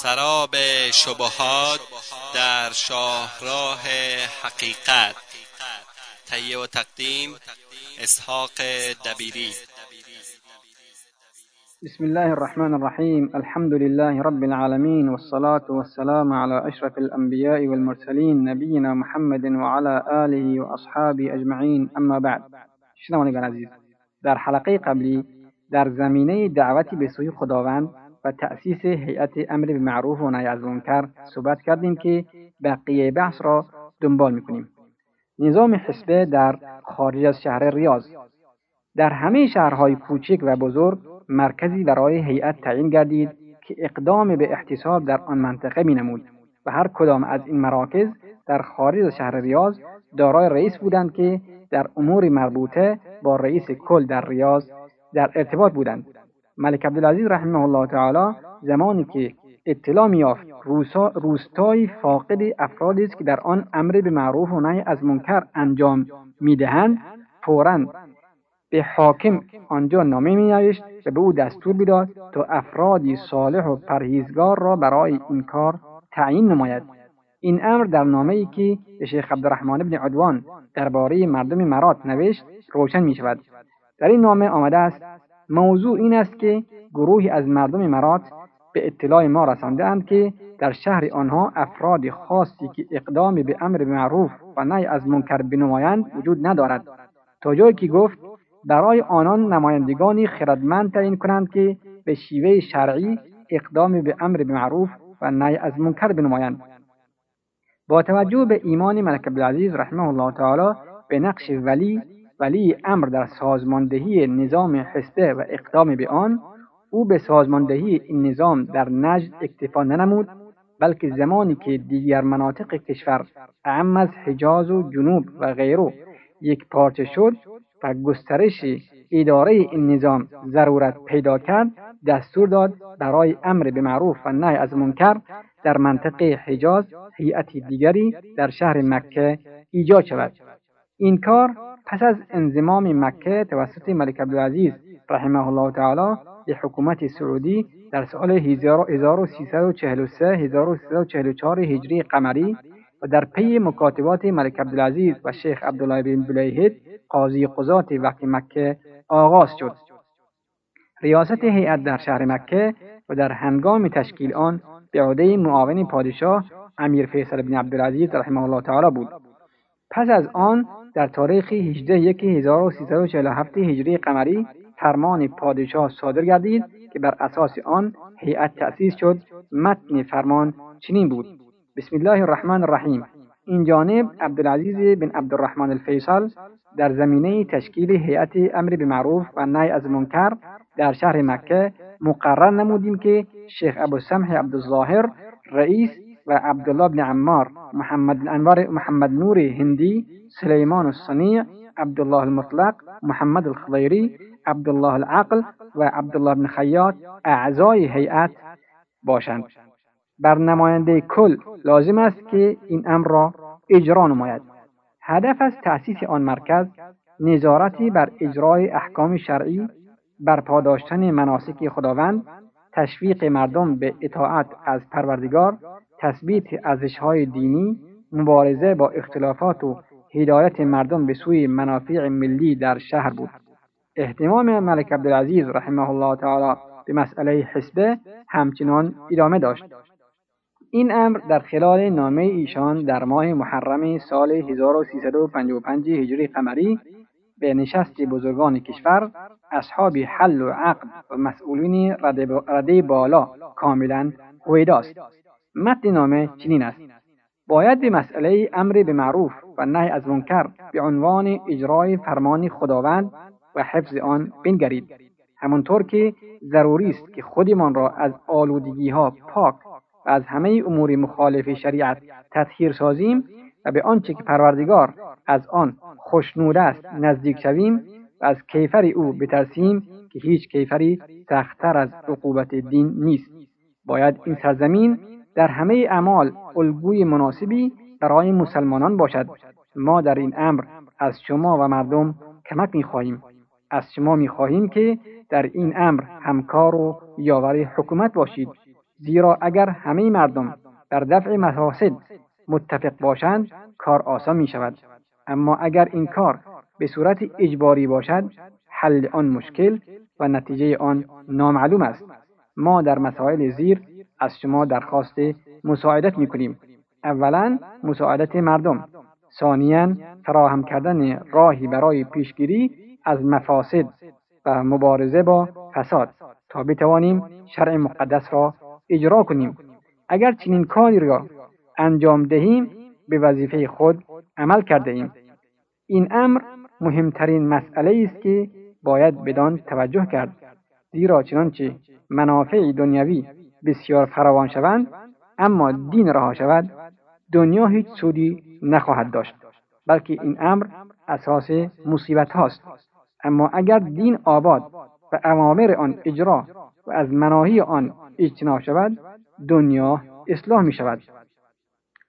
سراب شبهات در شاهراه حقیقت. تهیه و تقدیم اسحاق دبیری. بسم الله الرحمن الرحيم الحمد لله رب العالمين والصلاة والسلام على أشرف الأنبياء والمرسلين نبينا محمد وعلى آله وأصحابه أجمعين أما بعد شنوندگان عزیز در حلقه قبلی در زمینه دعوتی به سوی خداوند و تأسیس هیئت امر به معروف و نهی از منکر صحبت کردیم که بقیه بحث را دنبال می‌کنیم. نظام حسبه در خارج از شهر ریاض. در همه شهرهای کوچک و بزرگ مرکزی برای هیئت تعیین گردید که اقدام به احتساب در آن منطقه مینمود و هر کدام از این مراکز در خارج از شهر ریاض دارای رئیس بودند که در امور مربوطه با رئیس کل در ریاض در ارتباط بودند. ملک عبدالعزیز رحمه الله تعالی زمانی که اطلاع میافت روستایی فاقد افرادی است که در آن امر به معروف و نهی از منکر انجام می‌دهند فورا به حاکم آنجا نامه می و به او دستور می‌داد تا افرادی صالح و پرهیزگار را برای این کار تعیین نماید. این امر در نامه ای که به شیخ عبدالرحمن بن عدوان درباره مردم مرات نوشت روشن می شود در این نامه آمده است موضوع این است که گروهی از مردم مرات به اطلاع ما رسانده اند که در شهر آنها افراد خاصی که اقدام به امر معروف و نهی از منکر بنمایند وجود ندارد. تا جایی که گفت برای آنان نمایندگانی خردمند تعیین کنند که به شیوه شرعی اقدام به امر معروف و نهی از منکر بنمایند. با توجه به ایمان ملک عبدالعزیز رحمه الله تعالی به نقش ولی ولی امر در سازماندهی نظام حسبه و اقدام به آن او به سازماندهی این نظام در نجد اکتفا ننمود بلکه زمانی که دیگر مناطق کشور اعم از حجاز و جنوب و غیره یک پارچه شد و گسترش اداره این نظام ضرورت پیدا کرد دستور داد برای امر به معروف و نهی از منکر در منطقه حجاز هیئت دیگری در شهر مکه ایجاد شود. این کار پس از انضمام مکه توسط ملک عبدالعزیز رحمه الله تعالی به حکومت سعودی در سال 1343 1344 هجری قمری و در پی مکاتبات ملک عبدالعزیز و شیخ عبدالله بن بلیهد قاضی قضات وقت مکه آغاز شد. ریاست هیئت در شهر مکه و در هنگام تشکیل آن به عهده معاون پادشاه امیر فیصل بن عبدالعزیز رحمه الله تعالی بود. پس از آن در تاریخ 18 یک 1347 هجری قمری فرمان پادشاه صادر گردید که بر اساس آن هیئت تأسیس شد. متن فرمان چنین بود. بسم الله الرحمن الرحیم. این جانب عبدالعزیز بن عبدالرحمن الفیصل در زمینه تشکیل هیئت امر به معروف و نهی از منکر در شهر مکه مقرر نمودیم که شیخ ابو سمح عبدالظاهر رئیس و عبدالله بن عمار محمد انوار محمد نور هندی سلیمان الصنیع عبدالله المطلق محمد الخضیری عبدالله العقل و عبدالله بن خیاط اعضای هیئت باشند. بر نماینده کل لازم است که این امر را اجرا نماید. هدف از تأسیس آن مرکز نظارتی بر اجرای احکام شرعی بر پاداشتن مناسک خداوند تشویق مردم به اطاعت از پروردگار تثبیت ارزشهای دینی مبارزه با اختلافات و هدایت مردم به سوی منافع ملی در شهر بود. احتمام ملک عبدالعزیز رحمه الله تعالی به مسئله حسبه همچنان ادامه داشت. این امر در خلال نامه ایشان در ماه محرم سال 1355 هجری قمری به نشست بزرگان کشور اصحاب حل و عقد و مسئولین رده بالا کاملا هویداست متن نامه چنین است. باید به مسئله امر به معروف و نهی از منکر به عنوان اجرای فرمان خداوند و حفظ آن بنگرید. همانطور که ضروری است که خودمان را از آلودگی ها پاک و از همه امور مخالف شریعت تطهیر سازیم و به آنچه که پروردگار از آن خوشنود است نزدیک شویم و از کیفر او بترسیم که هیچ کیفری سختتر از عقوبت دین نیست. باید این سرزمین در همه اعمال الگوی مناسبی برای مسلمانان باشد. ما در این امر از شما و مردم کمک می‌خواهیم. از شما می‌خواهیم که در این امر همکار و یاور حکومت باشید. زیرا اگر همه مردم در دفع مفاسد متفق باشند کار آسان می شود اما اگر این کار به صورت اجباری باشد حل آن مشکل و نتیجه آن نامعلوم است. ما در مسائل زیر از شما درخواست مساعدت می کنیم اولا مساعدت مردم. ثانیا فراهم کردن راهی برای پیشگیری از مفاسد و مبارزه با فساد. تا بتوانیم شرع مقدس را اجرا کنیم. اگر چنین کاری را انجام دهیم به وظیفه خود عمل کرده ایم. این امر مهمترین مسئله است که باید بدان توجه کرد. زیرا چنانچه منافع دنیوی بسیار فراوان شوند اما دین رها شود دنیا هیچ سودی نخواهد داشت بلکه این امر اساس مصیبت هاست. اما اگر دین آباد و اوامر آن اجرا و از مناهی آن اجتناب شود دنیا اصلاح می شود.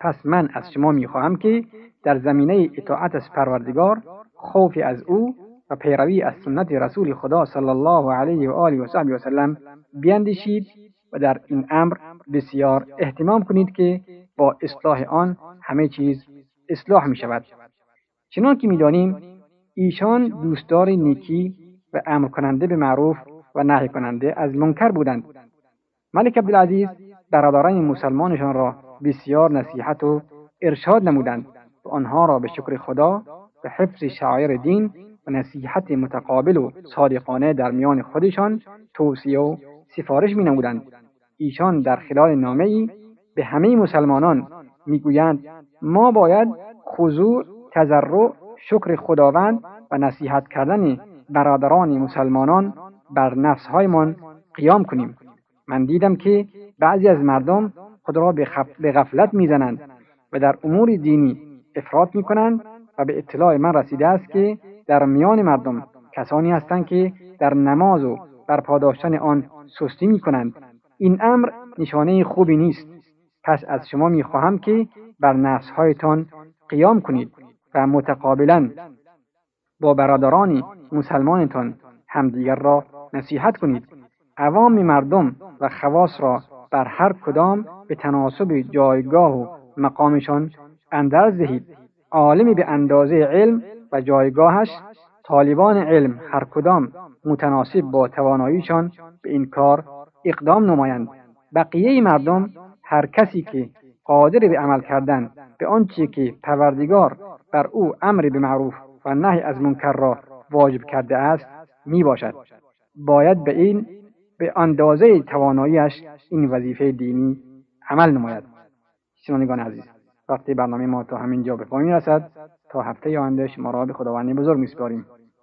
پس من از شما می خواهم که در زمینه اطاعت از پروردگار خوف از او و پیروی از سنت رسول خدا صلی الله علیه و آله و سلم بیندیشید و در این امر بسیار احتمام کنید که با اصلاح آن همه چیز اصلاح می شود. چنان که می‌دانیم ایشان دوستدار نیکی و امر کننده به معروف و نهی کننده از منکر بودند. ملک عبدالعزیز برادران مسلمانشان را بسیار نصیحت و ارشاد نمودند و آنها را به شکر خدا و حفظ شعایر دین و نصیحت متقابل و صادقانه در میان خودشان توصیه و سفارش می نمودند. ایشان در خلال نامه ای به همه مسلمانان می‌گویند ما باید خضوع تضرع شکر خداوند و نصیحت کردن برادران مسلمانان بر نفسهایمان قیام کنیم من دیدم که بعضی از مردم خود را به غفلت می‌زنند و در امور دینی افراد می‌کنند و به اطلاع من رسیده است که در میان مردم کسانی هستند که در نماز و بر پاداشتن آن سستی می کنند. این امر نشانه خوبی نیست. پس از شما می خواهم که بر نفسهایتان قیام کنید و متقابلا با برادران مسلمانتان همدیگر را نصیحت کنید. عوام مردم و خواص را بر هر کدام به تناسب جایگاه و مقامشان اندرز دهید عالمی به اندازه علم و جایگاهش طالبان علم هر کدام متناسب با تواناییشان به این کار اقدام نمایند. بقیه مردم هر کسی که قادر به عمل کردن به آنچه که پروردگار بر او امر به معروف و نهی از منکر را واجب کرده است می باشد باید به این به اندازه تواناییش این وظیفه دینی عمل نماید. شنوندگان عزیز وقتی برنامه ما تا همین جا به پایان رسد تا هفته آینده شما را به خداوند بزرگ میسپاریم.